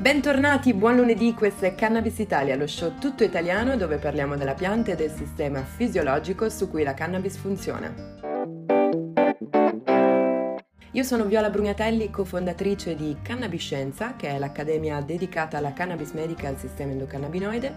Bentornati, buon lunedì, questo è Cannabis Italia, lo show tutto italiano dove parliamo della pianta e del sistema fisiologico su cui la cannabis funziona. Io sono Viola Brugnatelli, cofondatrice di Cannabiscienza, che è l'accademia dedicata alla cannabis medica e al sistema endocannabinoide.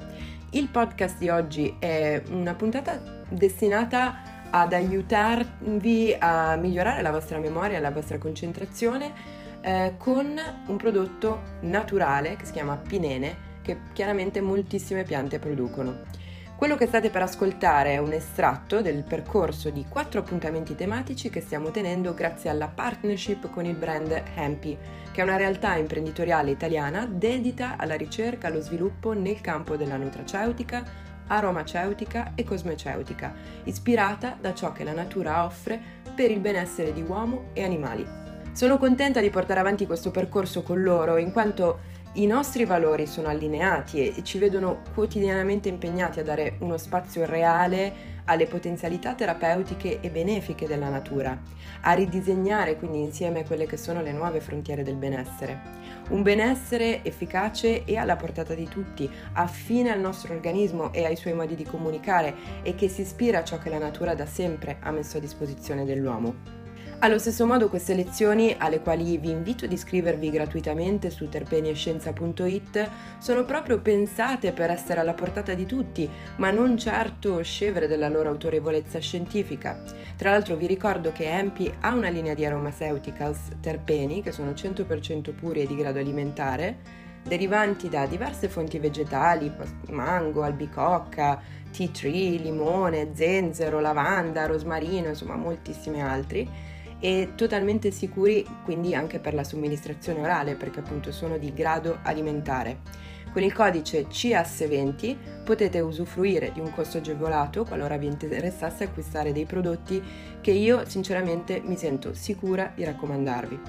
Il podcast di oggi è una puntata destinata ad aiutarvi a migliorare la vostra memoria e la vostra concentrazione eh, con un prodotto naturale che si chiama pinene, che chiaramente moltissime piante producono. Quello che state per ascoltare è un estratto del percorso di quattro appuntamenti tematici che stiamo tenendo grazie alla partnership con il brand Hempy, che è una realtà imprenditoriale italiana dedita alla ricerca e allo sviluppo nel campo della nutraceutica, aromaceutica e cosmeceutica, ispirata da ciò che la natura offre per il benessere di uomo e animali. Sono contenta di portare avanti questo percorso con loro in quanto i nostri valori sono allineati e ci vedono quotidianamente impegnati a dare uno spazio reale alle potenzialità terapeutiche e benefiche della natura, a ridisegnare quindi insieme quelle che sono le nuove frontiere del benessere. Un benessere efficace e alla portata di tutti, affine al nostro organismo e ai suoi modi di comunicare e che si ispira a ciò che la natura da sempre ha messo a disposizione dell'uomo. Allo stesso modo queste lezioni, alle quali vi invito ad iscrivervi gratuitamente su terpeniescienza.it, sono proprio pensate per essere alla portata di tutti, ma non certo scevere della loro autorevolezza scientifica. Tra l'altro vi ricordo che EMPI ha una linea di aromaseuticals terpeni, che sono 100% puri e di grado alimentare, derivanti da diverse fonti vegetali, mango, albicocca, tea tree, limone, zenzero, lavanda, rosmarino, insomma moltissimi altri e totalmente sicuri quindi anche per la somministrazione orale perché appunto sono di grado alimentare. Con il codice CS20 potete usufruire di un costo agevolato qualora vi interessasse acquistare dei prodotti che io sinceramente mi sento sicura di raccomandarvi.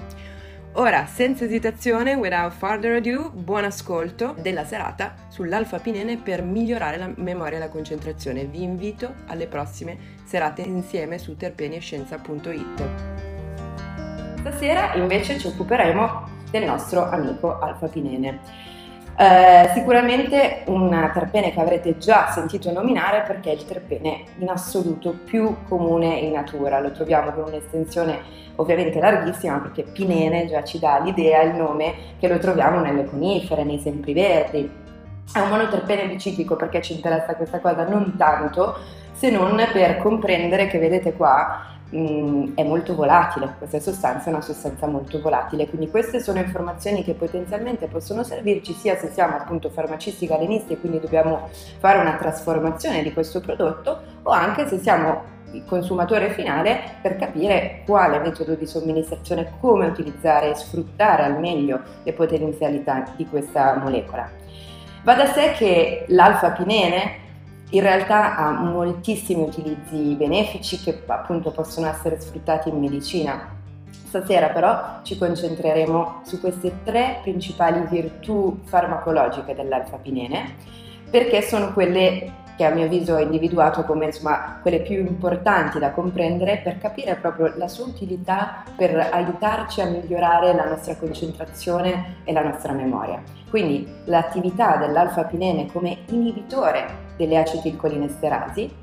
Ora, senza esitazione, without further ado, buon ascolto della serata sull'alfa-pinene per migliorare la memoria e la concentrazione. Vi invito alle prossime serate insieme su terpeniescienza.it. Stasera invece ci occuperemo del nostro amico alfa-pinene. Eh, sicuramente un terpene che avrete già sentito nominare perché è il terpene in assoluto più comune in natura, lo troviamo con un'estensione ovviamente larghissima perché pinene già ci dà l'idea, il nome che lo troviamo nelle conifere, nei sempreverdi. È un monoterpene biciclico perché ci interessa questa cosa non tanto se non per comprendere che vedete qua mh, mm, è molto volatile, questa sostanza è una sostanza molto volatile, quindi queste sono informazioni che potenzialmente possono servirci sia se siamo appunto farmacisti galenisti e quindi dobbiamo fare una trasformazione di questo prodotto o anche se siamo il consumatore finale per capire quale metodo di somministrazione, come utilizzare e sfruttare al meglio le potenzialità di questa molecola. Va da sé che l'alfa-pinene in realtà ha moltissimi utilizzi benefici che appunto possono essere sfruttati in medicina. Stasera però ci concentreremo su queste tre principali virtù farmacologiche dell'alfa-pinene perché sono quelle che a mio avviso ho individuato come insomma, quelle più importanti da comprendere per capire proprio la sua utilità per aiutarci a migliorare la nostra concentrazione e la nostra memoria. Quindi l'attività dell'alfa-pinene come inibitore delle acetilcolinesterasi,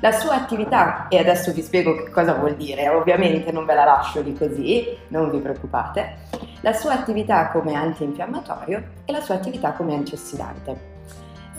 la sua attività, e adesso vi spiego che cosa vuol dire, ovviamente non ve la lascio di così, non vi preoccupate, la sua attività come antinfiammatorio e la sua attività come antiossidante.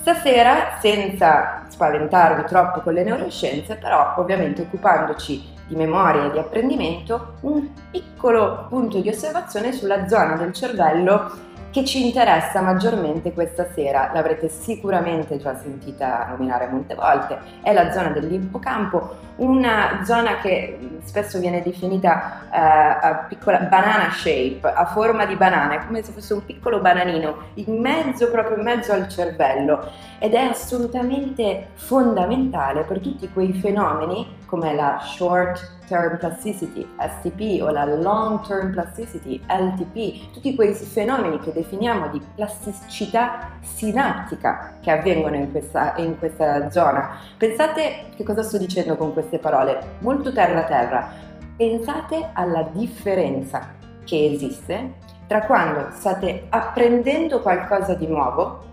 Stasera, senza spaventarvi troppo con le neuroscienze, però ovviamente occupandoci di memoria e di apprendimento, un piccolo punto di osservazione sulla zona del cervello che ci interessa maggiormente questa sera, l'avrete sicuramente già sentita nominare molte volte, è la zona dell'ippocampo, una zona che spesso viene definita uh, a piccola banana shape, a forma di banana, è come se fosse un piccolo bananino, in mezzo, proprio in mezzo al cervello. Ed è assolutamente fondamentale per tutti quei fenomeni come la short term plasticity, STP, o la long term plasticity, LTP, tutti quei fenomeni che definiamo di plasticità sinaptica che avvengono in questa, in questa zona. Pensate che cosa sto dicendo con queste parole, molto terra terra. Pensate alla differenza che esiste tra quando state apprendendo qualcosa di nuovo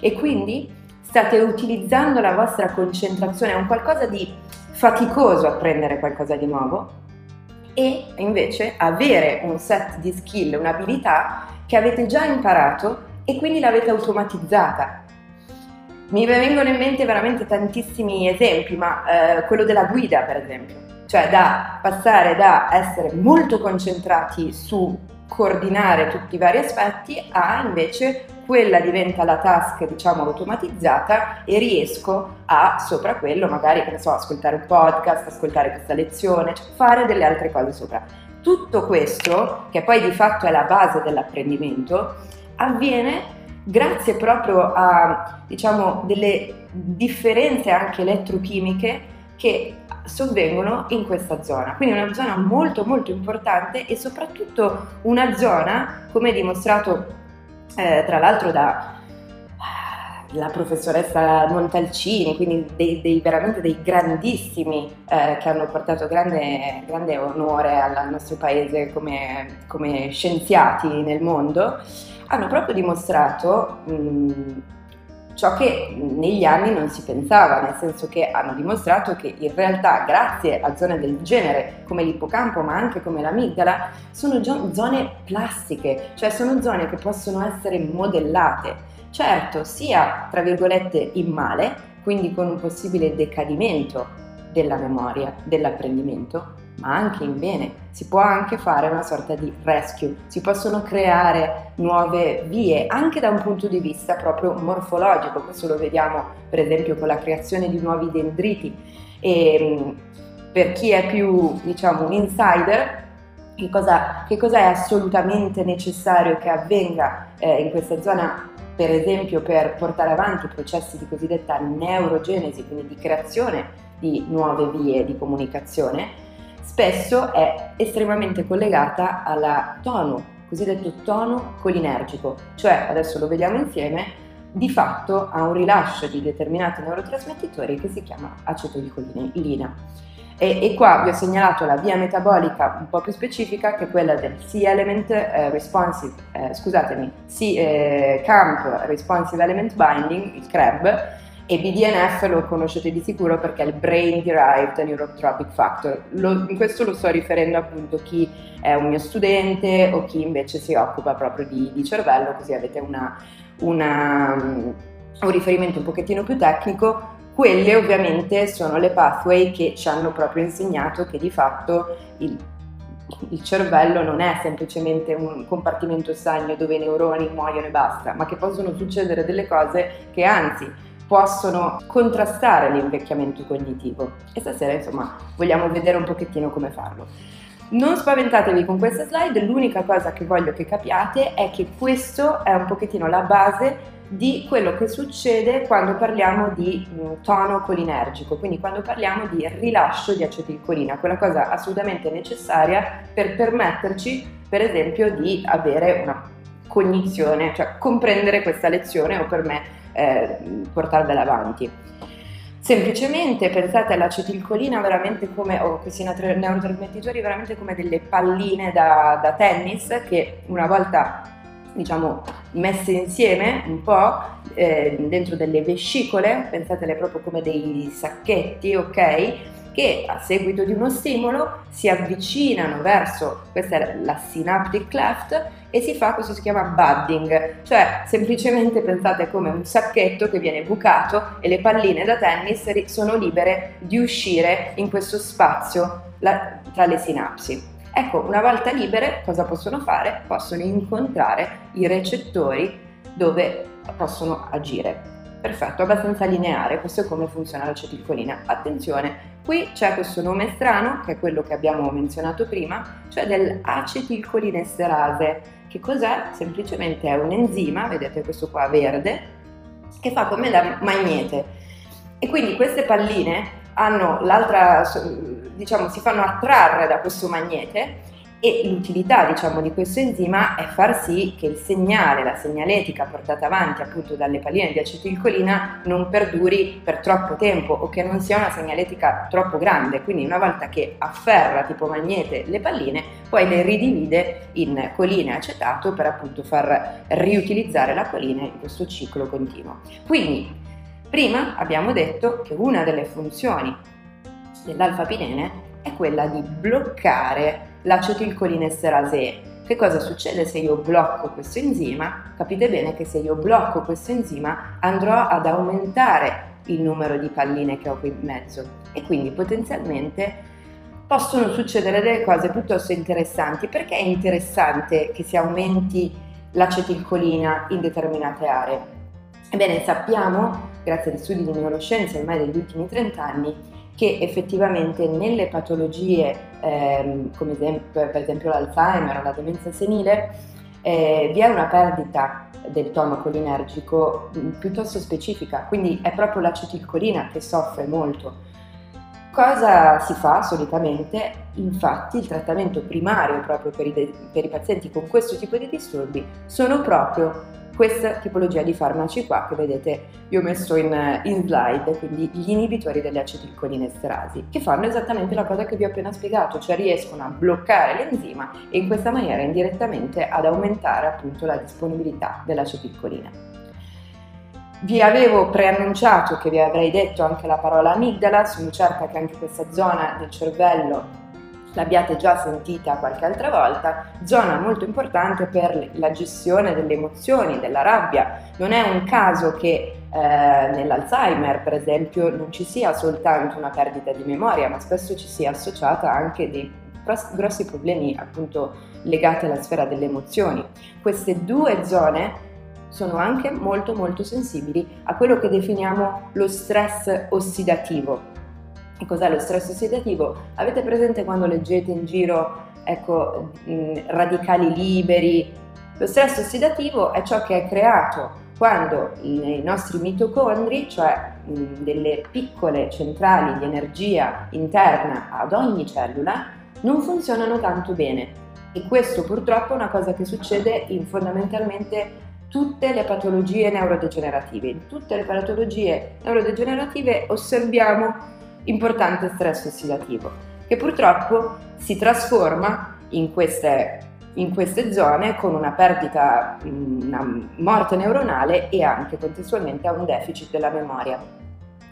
e quindi state utilizzando la vostra concentrazione, è un qualcosa di faticoso apprendere qualcosa di nuovo e invece avere un set di skill, un'abilità che avete già imparato e quindi l'avete automatizzata. Mi vengono in mente veramente tantissimi esempi, ma eh, quello della guida per esempio, cioè da passare da essere molto concentrati su coordinare tutti i vari aspetti a invece quella diventa la task diciamo automatizzata e riesco a sopra quello magari che ne so ascoltare un podcast, ascoltare questa lezione, cioè fare delle altre cose sopra. Tutto questo, che poi di fatto è la base dell'apprendimento, avviene grazie proprio a diciamo delle differenze anche elettrochimiche che sovvengono in questa zona. Quindi una zona molto molto importante e soprattutto una zona, come dimostrato eh, tra l'altro da la professoressa Montalcini, quindi dei, dei, veramente dei grandissimi eh, che hanno portato grande, grande onore al nostro paese come, come, scienziati nel mondo, hanno proprio dimostrato mh, ciò che negli anni non si pensava, nel senso che hanno dimostrato che in realtà grazie a zone del genere come l'ippocampo ma anche come l'amigdala sono zone plastiche, cioè sono zone che possono essere modellate, certo sia tra virgolette in male, quindi con un possibile decadimento della memoria, dell'apprendimento, ma anche in bene. Si può anche fare una sorta di rescue, si possono creare nuove vie anche da un punto di vista proprio morfologico, questo lo vediamo per esempio con la creazione di nuovi dendriti. E per chi è più diciamo un insider che cosa, che cosa è assolutamente necessario che avvenga eh, in questa zona per esempio per portare avanti processi di cosiddetta neurogenesi, quindi di creazione di nuove vie di comunicazione, spesso è estremamente collegata alla tono, cosiddetto tono colinergico, cioè adesso lo vediamo insieme, di fatto ha un rilascio di determinati neurotrasmettitori che si chiama acetodicolina. E, e, qua vi ho segnalato la via metabolica un po' più specifica che è quella del C-element eh, responsive, eh, scusatemi, C, eh, responsive element binding, il CREB, e BDNF lo conoscete di sicuro perché è il Brain Derived Neurotropic Factor. Lo, in questo lo sto riferendo appunto a chi è un mio studente o chi invece si occupa proprio di, di cervello, così avete una, una, un riferimento un pochettino più tecnico. Quelle ovviamente sono le pathway che ci hanno proprio insegnato che di fatto il il cervello non è semplicemente un compartimento stagno dove i neuroni muoiono e basta, ma che possono succedere delle cose che anzi possono contrastare l'invecchiamento cognitivo. E stasera, insomma, vogliamo vedere un pochettino come farlo. Non spaventatevi con questa slide, l'unica cosa che voglio che capiate è che questo è un pochettino la base di quello che succede quando parliamo di mm, tono colinergico, quindi quando parliamo di rilascio di acetilcolina, quella cosa assolutamente necessaria per permetterci, per esempio, di avere una cognizione, cioè comprendere questa lezione o per me eh, portarvela avanti. Semplicemente pensate all'acetilcolina veramente come, o questi neurotrasmettitori veramente come delle palline da, da tennis che una volta diciamo messe insieme un po' eh, dentro delle vescicole, pensatele proprio come dei sacchetti, ok? Che a seguito di uno stimolo si avvicinano verso, questa è la synaptic cleft, e si fa questo si chiama budding, cioè semplicemente pensate come un sacchetto che viene bucato e le palline da tennis sono libere di uscire in questo spazio la, tra le sinapsi. Ecco, una volta libere cosa possono fare? Possono incontrare i recettori dove possono agire. Perfetto, abbastanza lineare, questo è come funziona l'acetilcolina. Attenzione, qui c'è questo nome strano, che è quello che abbiamo menzionato prima, cioè dell'acetilcolinesterase, che cos'è? Semplicemente è un enzima, vedete questo qua verde, che fa come la magnete. E quindi queste palline hanno l'altra, diciamo, si fanno attrarre da questo magnete e l'utilità diciamo, di questo enzima è far sì che il segnale, la segnaletica portata avanti appunto dalle palline di acetilcolina non perduri per troppo tempo o che non sia una segnaletica troppo grande, quindi una volta che afferra tipo magnete le palline poi le ridivide in coline acetato per appunto far riutilizzare la colina in questo ciclo continuo. Quindi prima abbiamo detto che una delle funzioni dell'alfa-pinene è quella di bloccare l'acetilcolinesterase E. Che cosa succede se io blocco questo enzima? Capite bene che se io blocco questo enzima andrò ad aumentare il numero di palline che ho qui in mezzo e quindi potenzialmente possono succedere delle cose piuttosto interessanti. Perché è interessante che si aumenti l'acetilcolina in determinate aree? Ebbene, sappiamo, grazie agli studi di neuroscienza ormai degli ultimi 30 anni, che effettivamente nelle patologie ehm, come esempio, per esempio l'Alzheimer o la demenza senile eh, vi è una perdita del tono cholinergico mm, piuttosto specifica, quindi è proprio l'acetilcolina che soffre molto. Cosa si fa solitamente? Infatti il trattamento primario proprio per i, per i pazienti con questo tipo di disturbi sono proprio questa tipologia di farmaci qua che vedete io ho messo in, in slide, quindi gli inibitori delle acetilcolinesterasi, che fanno esattamente la cosa che vi ho appena spiegato, cioè riescono a bloccare l'enzima e in questa maniera indirettamente ad aumentare appunto la disponibilità dell'acetilcolina. Vi avevo preannunciato che vi avrei detto anche la parola amigdala, sono certa che anche questa zona del cervello l'abbiate già sentita qualche altra volta, zona molto importante per la gestione delle emozioni, della rabbia. Non è un caso che eh, nell'Alzheimer, per esempio, non ci sia soltanto una perdita di memoria, ma spesso ci sia associata anche dei grossi problemi appunto legati alla sfera delle emozioni. Queste due zone sono anche molto molto sensibili a quello che definiamo lo stress ossidativo, e cos'è lo stress ossidativo? Avete presente quando leggete in giro ecco, radicali liberi? Lo stress ossidativo è ciò che è creato quando nei nostri mitocondri, cioè delle piccole centrali di energia interna ad ogni cellula, non funzionano tanto bene. E questo purtroppo è una cosa che succede in fondamentalmente tutte le patologie neurodegenerative. In tutte le patologie neurodegenerative osserviamo importante stress ossidativo, che purtroppo si trasforma in queste, in queste zone con una perdita, una morte neuronale e anche contestualmente a un deficit della memoria.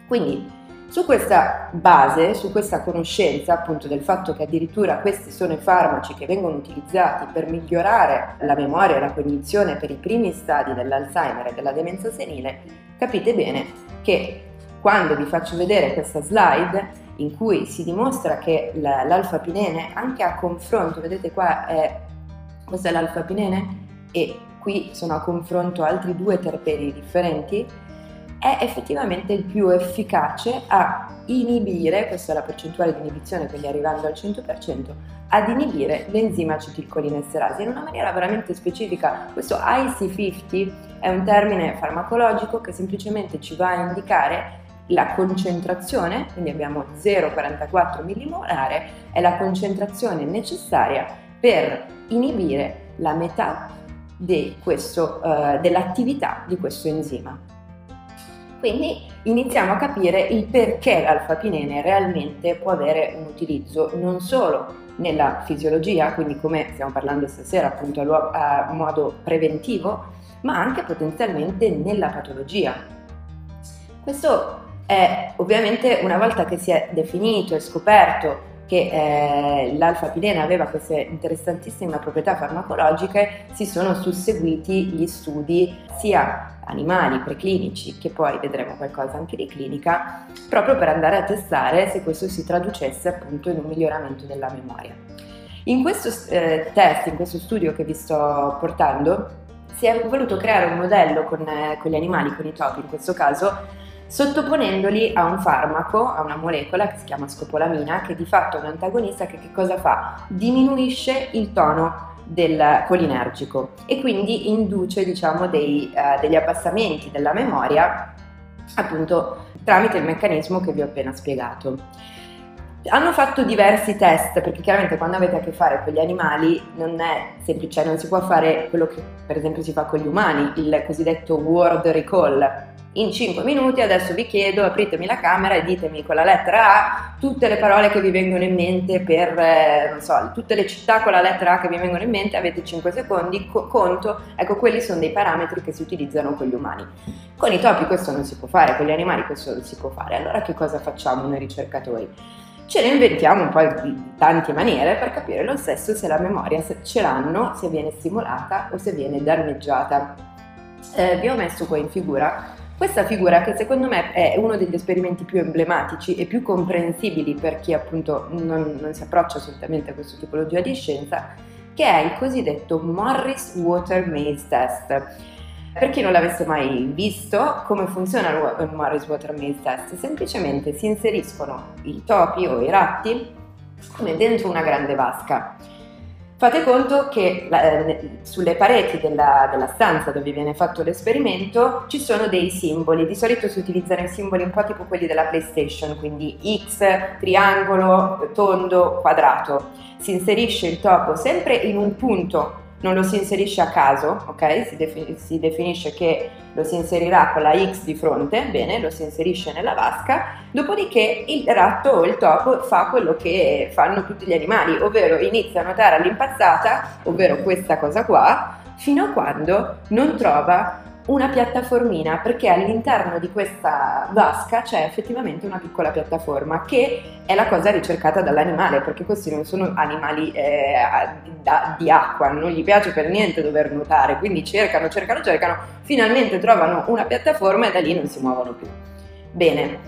Quindi su questa base, su questa conoscenza appunto del fatto che addirittura questi sono i farmaci che vengono utilizzati per migliorare la memoria e la cognizione per i primi stadi dell'Alzheimer e della demenza senile, capite bene che quando vi faccio vedere questa slide in cui si dimostra che l'alfa-pinene, anche a confronto, vedete qua è, questo è l'alfa-pinene e qui sono a confronto altri due terpeni differenti, è effettivamente il più efficace a inibire, questa è la percentuale di inibizione, quindi arrivando al 100%, ad inibire l'enzima acetilcolinesterasi in una maniera veramente specifica. Questo IC50 è un termine farmacologico che semplicemente ci va a indicare la concentrazione, quindi abbiamo 0,44 millimolare, è la concentrazione necessaria per inibire la metà de questo, uh, dell'attività di questo enzima. Quindi iniziamo a capire il perché l'alfa-pinene realmente può avere un utilizzo non solo nella fisiologia, quindi come stiamo parlando stasera appunto a modo preventivo, ma anche potenzialmente nella patologia. Questo è ovviamente una volta che si è definito e scoperto che eh, l'alfa-pilena aveva queste interessantissime proprietà farmacologiche, si sono susseguiti gli studi sia animali preclinici che poi vedremo qualcosa anche di clinica, proprio per andare a testare se questo si traducesse appunto in un miglioramento della memoria. In questo eh, test, in questo studio che vi sto portando, si è voluto creare un modello con, eh, con gli animali, con i topi in questo caso, sottoponendoli a un farmaco, a una molecola che si chiama scopolamina, che di fatto è un antagonista che, che cosa fa? Diminuisce il tono del colinergico e quindi induce diciamo, dei, uh, degli abbassamenti della memoria appunto tramite il meccanismo che vi ho appena spiegato. hanno fatto diversi test perché chiaramente quando avete a che fare con gli animali non è semplice, non si può fare quello che per esempio si fa con gli umani, il cosiddetto word recall, in 5 minuti adesso vi chiedo, apritemi la camera e ditemi con la lettera A tutte le parole che vi vengono in mente per, eh, non so, tutte le città con la lettera A che vi vengono in mente, avete 5 secondi, co- conto, ecco quelli sono dei parametri che si utilizzano con gli umani. Con i topi questo non si può fare, con gli animali questo non si può fare, allora che cosa facciamo noi ricercatori? Ce ne inventiamo un po' di tante maniere per capire lo stesso se la memoria ce l'hanno, se viene stimolata o se viene danneggiata. Eh, vi ho messo qua in figura questa figura che secondo me è uno degli esperimenti più emblematici e più comprensibili per chi appunto non, non si approccia assolutamente a questa tipologia di scienza, che è il cosiddetto Morris Water Maze Test. Per chi non l'avesse mai visto, come funziona il Morris Water Maze Test? Semplicemente si inseriscono i topi o i ratti come dentro una grande vasca Fate conto che eh, sulle pareti della, della, stanza dove viene fatto l'esperimento ci sono dei simboli, di solito si utilizzano i simboli un po' tipo quelli della PlayStation, quindi X, triangolo, tondo, quadrato. Si inserisce il topo sempre in un punto non lo si inserisce a caso, ok? Si, defin- si, definisce che lo si inserirà con la X di fronte, bene, lo si inserisce nella vasca, dopodiché il ratto o il topo fa quello che fanno tutti gli animali, ovvero inizia a nuotare all'impazzata, ovvero questa cosa qua, fino a quando non trova una piattaformina perché all'interno di questa vasca c'è effettivamente una piccola piattaforma che è la cosa ricercata dall'animale perché questi non sono animali eh, da, di acqua, non gli piace per niente dover nuotare, quindi cercano, cercano, cercano, finalmente trovano una piattaforma e da lì non si muovono più. Bene,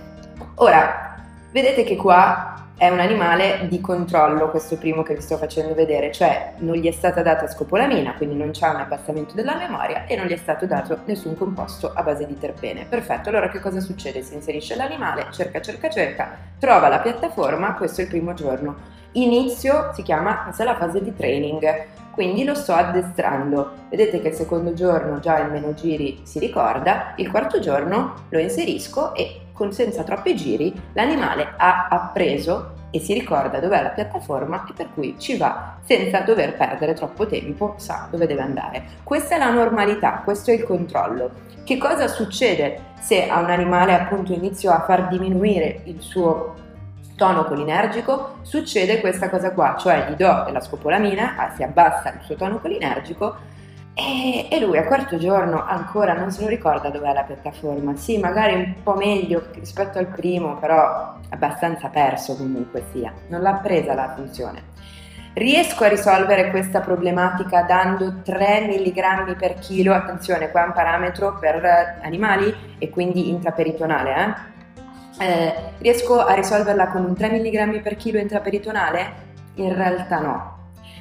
ora vedete che qua è un animale di controllo, questo primo che vi sto facendo vedere, cioè non gli è stata data scopolamina, quindi non c'è un abbassamento della memoria e non gli è stato dato nessun composto a base di terpene. Perfetto, allora che cosa succede? Si inserisce l'animale, cerca, cerca, cerca, trova la piattaforma, questo è il primo giorno. Inizio si chiama, questa è la fase di training, quindi lo sto addestrando. Vedete che il secondo giorno già in meno giri si ricorda, il quarto giorno lo inserisco e con senza troppi giri l'animale ha appreso e si ricorda dov'è la piattaforma e per cui ci va senza dover perdere troppo tempo, sa dove deve andare. Questa è la normalità, questo è il controllo. Che cosa succede se a un animale appunto inizio a far diminuire il suo tono colinergico? Succede questa cosa qua, cioè gli do la scopolamina, si abbassa il suo tono colinergico e, e, lui a quarto giorno ancora non se lo ricorda dov'è la piattaforma. Sì, magari un po' meglio rispetto al primo, però abbastanza perso comunque sia. Non l'ha presa la funzione. Riesco a risolvere questa problematica dando 3 mg per chilo, attenzione, qua è un parametro per animali e quindi intraperitonale, eh? Eh, riesco a risolverla con un 3 mg per chilo intraperitonale? In realtà no,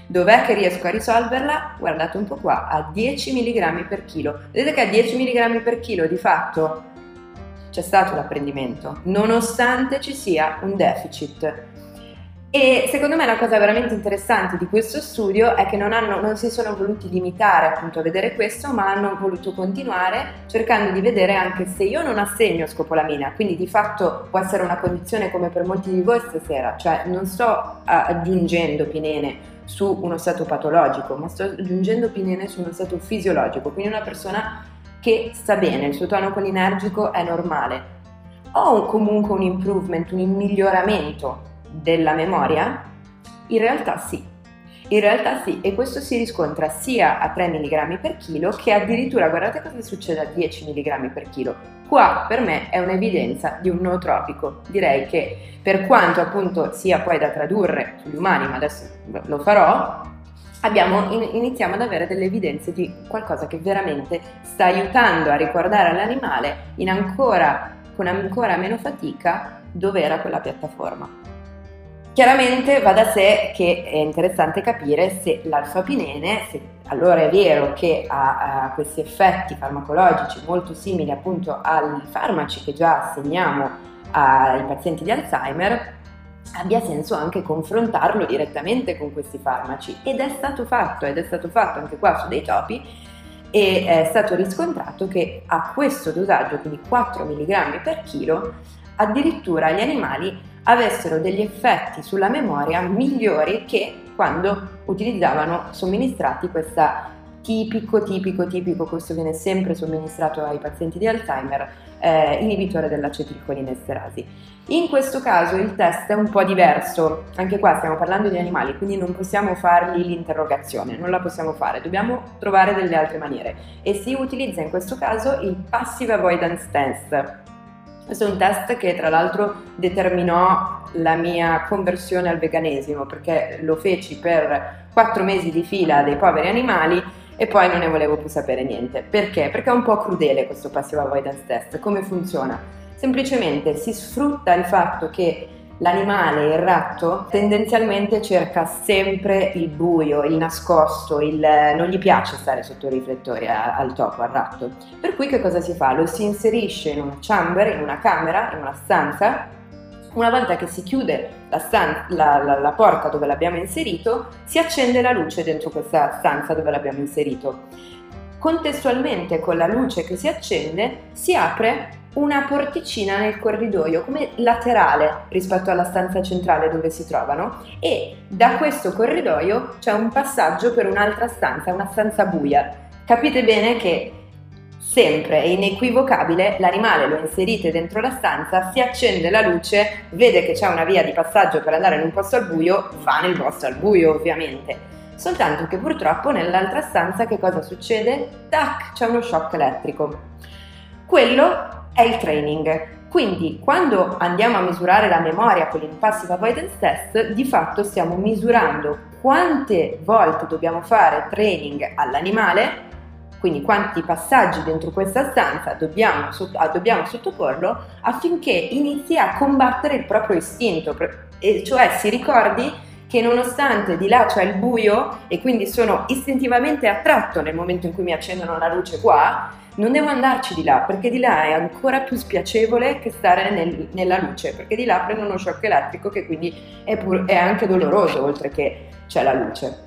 Dov'è che riesco a risolverla? Guardate un po' qua, a 10 mg per chilo. Vedete che a 10 mg per chilo di fatto c'è stato l'apprendimento, nonostante ci sia un deficit. E secondo me la cosa veramente interessante di questo studio è che non, hanno, non, si sono voluti limitare appunto a vedere questo, ma hanno voluto continuare cercando di vedere anche se io non assegno scopolamina, quindi di fatto può essere una condizione come per molti di voi stasera, cioè non sto aggiungendo pinene su uno stato patologico, ma sto aggiungendo pinene su uno stato fisiologico, quindi una persona che sta bene, il suo tono colinergico è normale. Ho comunque un improvement, un miglioramento della memoria? In realtà sì. In realtà sì, e questo si riscontra sia a 3 mg per chilo che addirittura, guardate cosa succede a 10 mg per chilo. Qua per me è un'evidenza di un nootropico. Direi che per quanto appunto sia poi da tradurre sugli umani, ma adesso lo farò, abbiamo, iniziamo ad avere delle evidenze di qualcosa che veramente sta aiutando a ricordare all'animale ancora, con ancora meno fatica dove era quella piattaforma. Chiaramente va da sé che è interessante capire se l'alfapinene, se allora è vero che ha, ha, questi effetti farmacologici molto simili appunto ai farmaci che già assegniamo ai pazienti di Alzheimer, abbia senso anche confrontarlo direttamente con questi farmaci. Ed è stato fatto, ed è stato fatto anche qua su dei topi e è stato riscontrato che a questo dosaggio, quindi 4 mg per chilo, addirittura gli animali avessero degli effetti sulla memoria migliori che quando utilizzavano somministrati questa tipico, tipico, tipico, questo viene sempre somministrato ai pazienti di Alzheimer, eh, inibitore dell'acetilcolinesterasi. In questo caso il test è un po' diverso, anche qua stiamo parlando di animali, quindi non possiamo fargli l'interrogazione, non la possiamo fare, dobbiamo trovare delle altre maniere e si utilizza in questo caso il Passive Avoidance Test. Questo è un test che tra l'altro determinò la mia conversione al veganesimo perché lo feci per quattro mesi di fila dei poveri animali e poi non ne volevo più sapere niente. Perché? Perché è un po' crudele questo passive avoidance test. Come funziona? Semplicemente si sfrutta il fatto che l'animale, il ratto, tendenzialmente cerca sempre il buio, il nascosto, il... non gli piace stare sotto i riflettori al topo, al ratto. Per cui che cosa si fa? Lo si inserisce in una chamber, in una camera, in una stanza una volta che si chiude la, stan- la, la, la, porta dove l'abbiamo inserito, si accende la luce dentro questa stanza dove l'abbiamo inserito. Contestualmente con la luce che si accende si apre una porticina nel corridoio come laterale rispetto alla stanza centrale dove si trovano e da questo corridoio c'è un passaggio per un'altra stanza, una stanza buia. Capite bene che sempre e inequivocabile, l'animale lo inserite dentro la stanza, si accende la luce, vede che c'è una via di passaggio per andare in un posto al buio, va nel posto al buio ovviamente. Soltanto che purtroppo nell'altra stanza che cosa succede? Tac, c'è uno shock elettrico. Quello è il training. Quindi quando andiamo a misurare la memoria con il Passive Avoidance Test, di fatto stiamo misurando quante volte dobbiamo fare training all'animale quindi quanti passaggi dentro questa stanza dobbiamo, ah, dobbiamo sottoporlo affinché inizi a combattere il proprio istinto, e cioè si ricordi che nonostante di là c'è il buio e quindi sono istintivamente attratto nel momento in cui mi accendono la luce qua, non devo andarci di là perché di là è ancora più spiacevole che stare nel, nella luce perché di là prendo uno shock elettrico che quindi è, pur, è anche doloroso oltre che c'è la luce.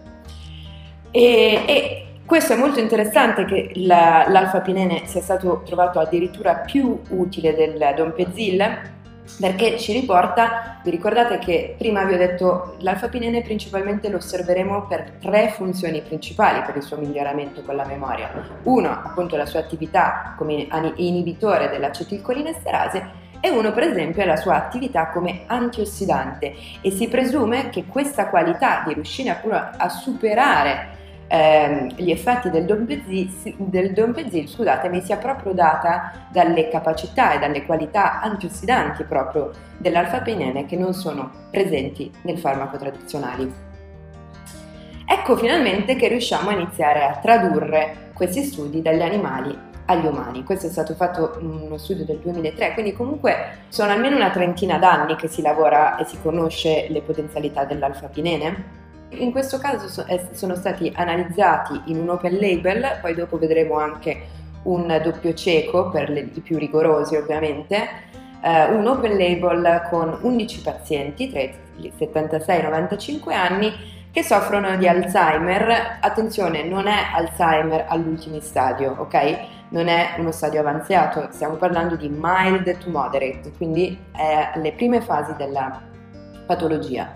E, e questo è molto interessante che la, l'alfa-pinene sia stato trovato addirittura più utile del dompezil perché ci riporta, vi ricordate che prima vi ho detto l'alfa-pinene principalmente lo osserveremo per tre funzioni principali per il suo miglioramento con la memoria. Uno, appunto la sua attività come inibitore dell'acetilcolinesterase e uno per esempio la sua attività come antiossidante e si presume che questa qualità di riuscire a superare ehm, gli effetti del dompezil scusatemi, sia proprio data dalle capacità e dalle qualità antiossidanti proprio dell'alfa-pinene che non sono presenti nel farmaco tradizionale. Ecco finalmente che riusciamo a iniziare a tradurre questi studi dagli animali agli umani. Questo è stato fatto uno studio del 2003, quindi comunque sono almeno una trentina d'anni che si lavora e si conosce le potenzialità dell'alfa-pinene in questo caso sono stati analizzati in un open label, poi dopo vedremo anche un doppio cieco per i più rigorosi ovviamente, eh, un open label con 11 pazienti tra i 76 e i 95 anni che soffrono di Alzheimer. Attenzione, non è Alzheimer all'ultimo stadio, ok? Non è uno stadio avanzato, stiamo parlando di mild to moderate, quindi è alle prime fasi della patologia.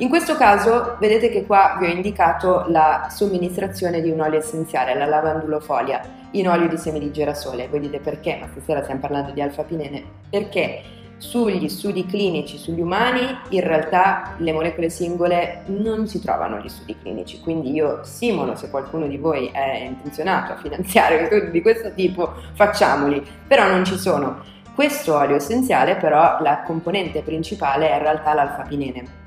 In questo caso vedete che qua vi ho indicato la somministrazione di un olio essenziale, la lavandulofolia, in olio di semi di girasole. Voi dite perché? Ma stasera stiamo parlando di alfa-pinene. Perché sugli studi clinici sugli umani in realtà le molecole singole non si trovano negli studi clinici, quindi io simolo se qualcuno di voi è intenzionato a finanziare studi di questo tipo, facciamoli, però non ci sono. Questo olio essenziale però la componente principale è in realtà l'alfa-pinene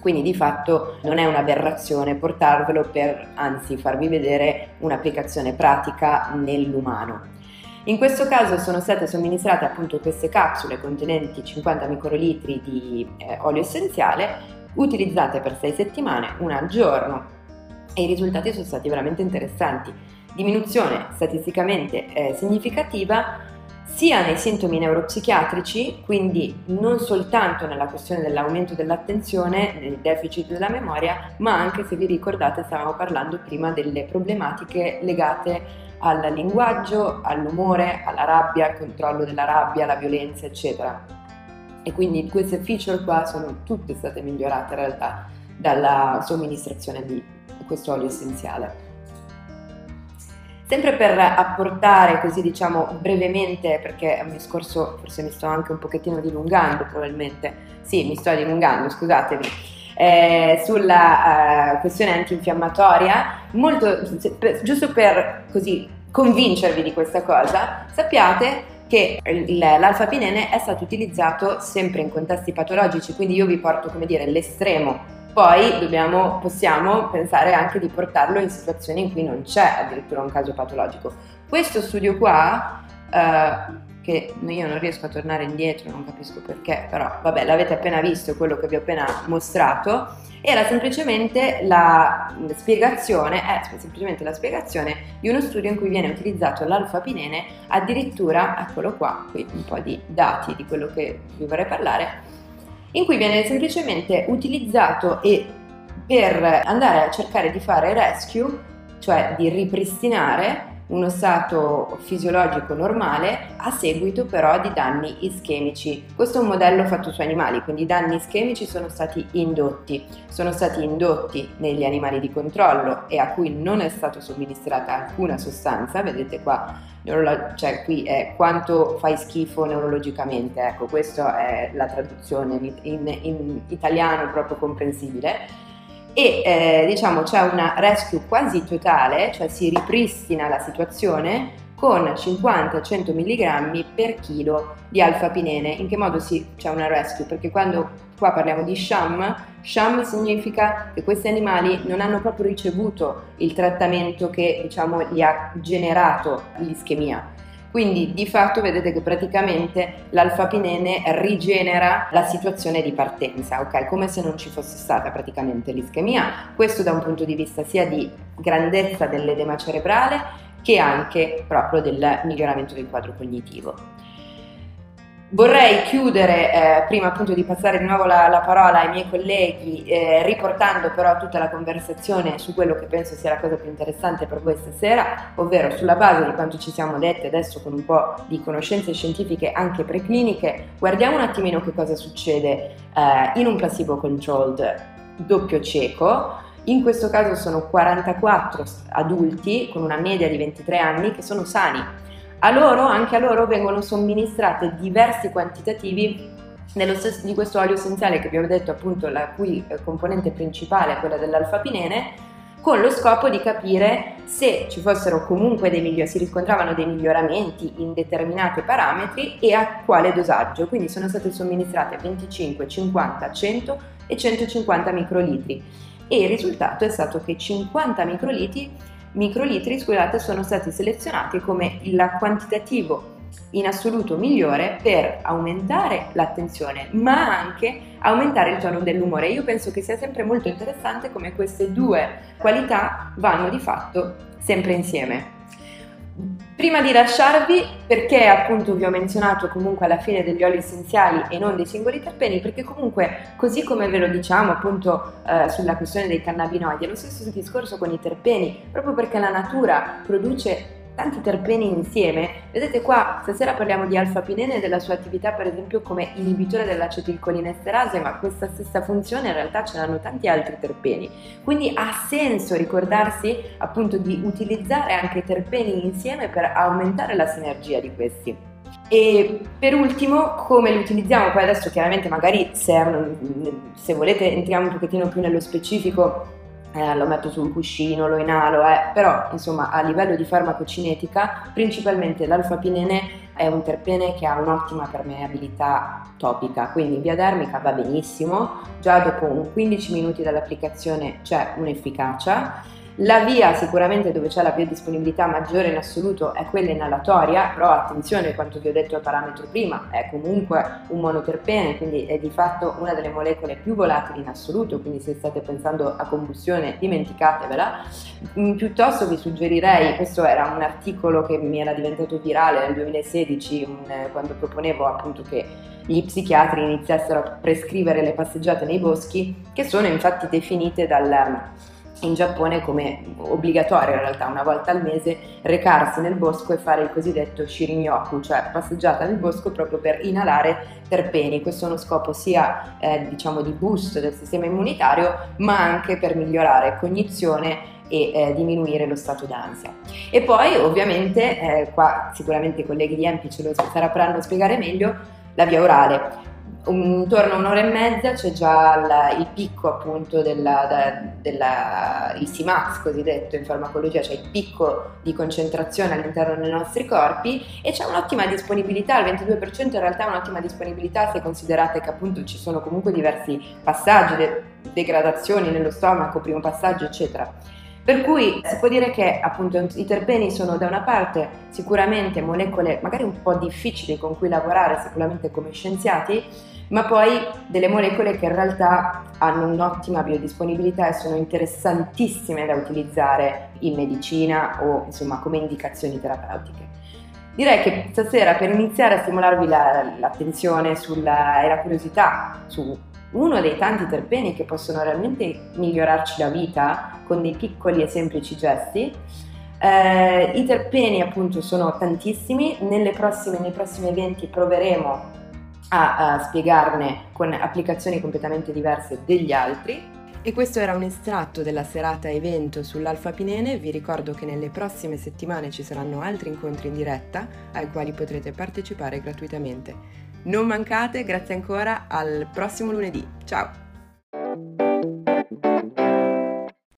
quindi di fatto non è un'aberrazione portarvelo per anzi farvi vedere un'applicazione pratica nell'umano. In questo caso sono state somministrate appunto queste capsule contenenti 50 microlitri di eh, olio essenziale utilizzate per 6 settimane, una al giorno e i risultati sono stati veramente interessanti. Diminuzione statisticamente eh, significativa sia nei sintomi neuropsichiatrici, quindi non soltanto nella questione dell'aumento dell'attenzione, nel deficit della memoria, ma anche se vi ricordate stavamo parlando prima delle problematiche legate al linguaggio, all'umore, alla rabbia, al controllo della rabbia, alla violenza, eccetera. e quindi queste feature qua sono tutte state migliorate in realtà dalla somministrazione di questo olio essenziale. Sempre per apportare così diciamo brevemente, perché è un discorso forse mi sto anche un pochettino dilungando probabilmente, sì mi sto dilungando scusatemi, eh, sulla uh, questione antinfiammatoria, molto, giusto per così convincervi di questa cosa, sappiate che l'alfa-pinene è stato utilizzato sempre in contesti patologici, quindi io vi porto, come dire, l'estremo. Poi dobbiamo, possiamo pensare anche di portarlo in situazioni in cui non c'è addirittura un caso patologico. Questo studio qua, eh, che io non riesco a tornare indietro, non capisco perché, però vabbè, l'avete appena visto, quello che vi ho appena mostrato, era semplicemente la spiegazione, è semplicemente la spiegazione di uno studio in cui viene utilizzato l'alfa-pinene, addirittura, eccolo qua, qui un po' di dati di quello che vi vorrei parlare, in cui viene semplicemente utilizzato e per andare a cercare di fare rescue, cioè di ripristinare uno stato fisiologico normale a seguito però di danni ischemici. Questo è un modello fatto su animali, quindi i danni ischemici sono stati indotti, sono stati indotti negli animali di controllo e a cui non è stata somministrata alcuna sostanza, vedete qua, cioè qui è quanto fai schifo neurologicamente, ecco questa è la traduzione in, in, in italiano proprio comprensibile e eh, diciamo c'è una rescue quasi totale, cioè si ripristina la situazione con 50-100 mg per chilo di alfa-pinene. In che modo si, c'è una rescue? Perché quando qua parliamo di sham, sham significa che questi animali non hanno proprio ricevuto il trattamento che diciamo gli ha generato l'ischemia quindi di fatto vedete che praticamente l'alfa-pinene rigenera la situazione di partenza, ok? Come se non ci fosse stata praticamente l'ischemia. Questo da un punto di vista sia di grandezza dell'edema cerebrale che anche proprio del miglioramento del quadro cognitivo. Vorrei chiudere, eh, prima appunto di passare di nuovo la, la parola ai miei colleghi, eh, riportando però tutta la conversazione su quello che penso sia la cosa più interessante per voi stasera, ovvero sulla base di quanto ci siamo detti adesso con un po' di conoscenze scientifiche anche precliniche, guardiamo un attimino che cosa succede eh, in un placebo controlled doppio cieco. In questo caso sono 44 adulti con una media di 23 anni che sono sani a loro, anche a loro vengono somministrate diversi quantitativi stesso, di questo olio essenziale che vi ho detto appunto la cui eh, componente principale è quella dell'alfa-pinene con lo scopo di capire se ci fossero comunque dei migliori, si riscontravano dei miglioramenti in determinati parametri e a quale dosaggio. Quindi sono state somministrate 25, 50, 100 e 150 microlitri e il risultato è stato che 50 microlitri microlitri scusate, sono stati selezionati come il quantitativo in assoluto migliore per aumentare l'attenzione, ma anche aumentare il tono dell'umore. Io penso che sia sempre molto interessante come queste due qualità vanno di fatto sempre insieme. Prima di lasciarvi, perché appunto vi ho menzionato comunque alla fine degli oli essenziali e non dei singoli terpeni, perché comunque così come ve lo diciamo appunto eh, sulla questione dei cannabinoidi, è lo stesso discorso con i terpeni, proprio perché la natura produce tanti terpeni insieme. Vedete qua, stasera parliamo di alfa-pinene e della sua attività per esempio come inibitore dell'acetilcolinesterase, ma questa stessa funzione in realtà ce l'hanno tanti altri terpeni. Quindi ha senso ricordarsi appunto di utilizzare anche i terpeni insieme per aumentare la sinergia di questi. E per ultimo, come li utilizziamo? Poi adesso chiaramente magari se, se volete entriamo un pochettino più nello specifico eh, lo metto sul cuscino, lo inalo, eh. però insomma a livello di farmacocinetica principalmente l'alfa-pinene è un terpene che ha un'ottima permeabilità topica, quindi in via dermica va benissimo, già dopo 15 minuti dall'applicazione c'è un'efficacia la via sicuramente dove c'è la biodisponibilità maggiore in assoluto è quella inalatoria, però attenzione quanto vi ho detto al parametro prima, è comunque un monoterpene, quindi è di fatto una delle molecole più volatili in assoluto, quindi se state pensando a combustione dimenticatevela. Mm, piuttosto vi suggerirei, questo era un articolo che mi era diventato virale nel 2016 un, quando proponevo appunto che gli psichiatri iniziassero a prescrivere le passeggiate nei boschi, che sono infatti definite dal in Giappone come obbligatorio in realtà una volta al mese recarsi nel bosco e fare il cosiddetto shirinyoku, cioè passeggiata nel bosco proprio per inalare terpeni. Questo è uno scopo sia eh, diciamo di boost del sistema immunitario ma anche per migliorare cognizione e eh, diminuire lo stato d'ansia. E poi ovviamente, eh, qua sicuramente i colleghi di Empi ce lo sapranno spiegare meglio, la via orale intorno a un'ora e mezza c'è già la, il picco appunto della, della, il Simax cosiddetto in farmacologia, cioè il picco di concentrazione all'interno dei nostri corpi e c'è un'ottima disponibilità, il 22% in realtà è un'ottima disponibilità se considerate che appunto ci sono comunque diversi passaggi, de- degradazioni nello stomaco, primo passaggio eccetera. Per cui si può dire che appunto i terpeni sono da una parte sicuramente molecole magari un po' difficili con cui lavorare, sicuramente come scienziati, ma poi delle molecole che in realtà hanno un'ottima biodisponibilità e sono interessantissime da utilizzare in medicina o insomma come indicazioni terapeutiche. Direi che stasera per iniziare a stimolarvi la, l'attenzione sulla, e la curiosità su uno dei tanti terpeni che possono realmente migliorarci la vita con dei piccoli e semplici gesti, eh, I terpeni appunto sono tantissimi, prossime, nei prossimi eventi proveremo a, a spiegarne con applicazioni completamente diverse degli altri. E questo era un estratto della serata evento sull'alfa-pinene, vi ricordo che nelle prossime settimane ci saranno altri incontri in diretta ai quali potrete partecipare gratuitamente. Non mancate, grazie ancora, al prossimo lunedì. Ciao!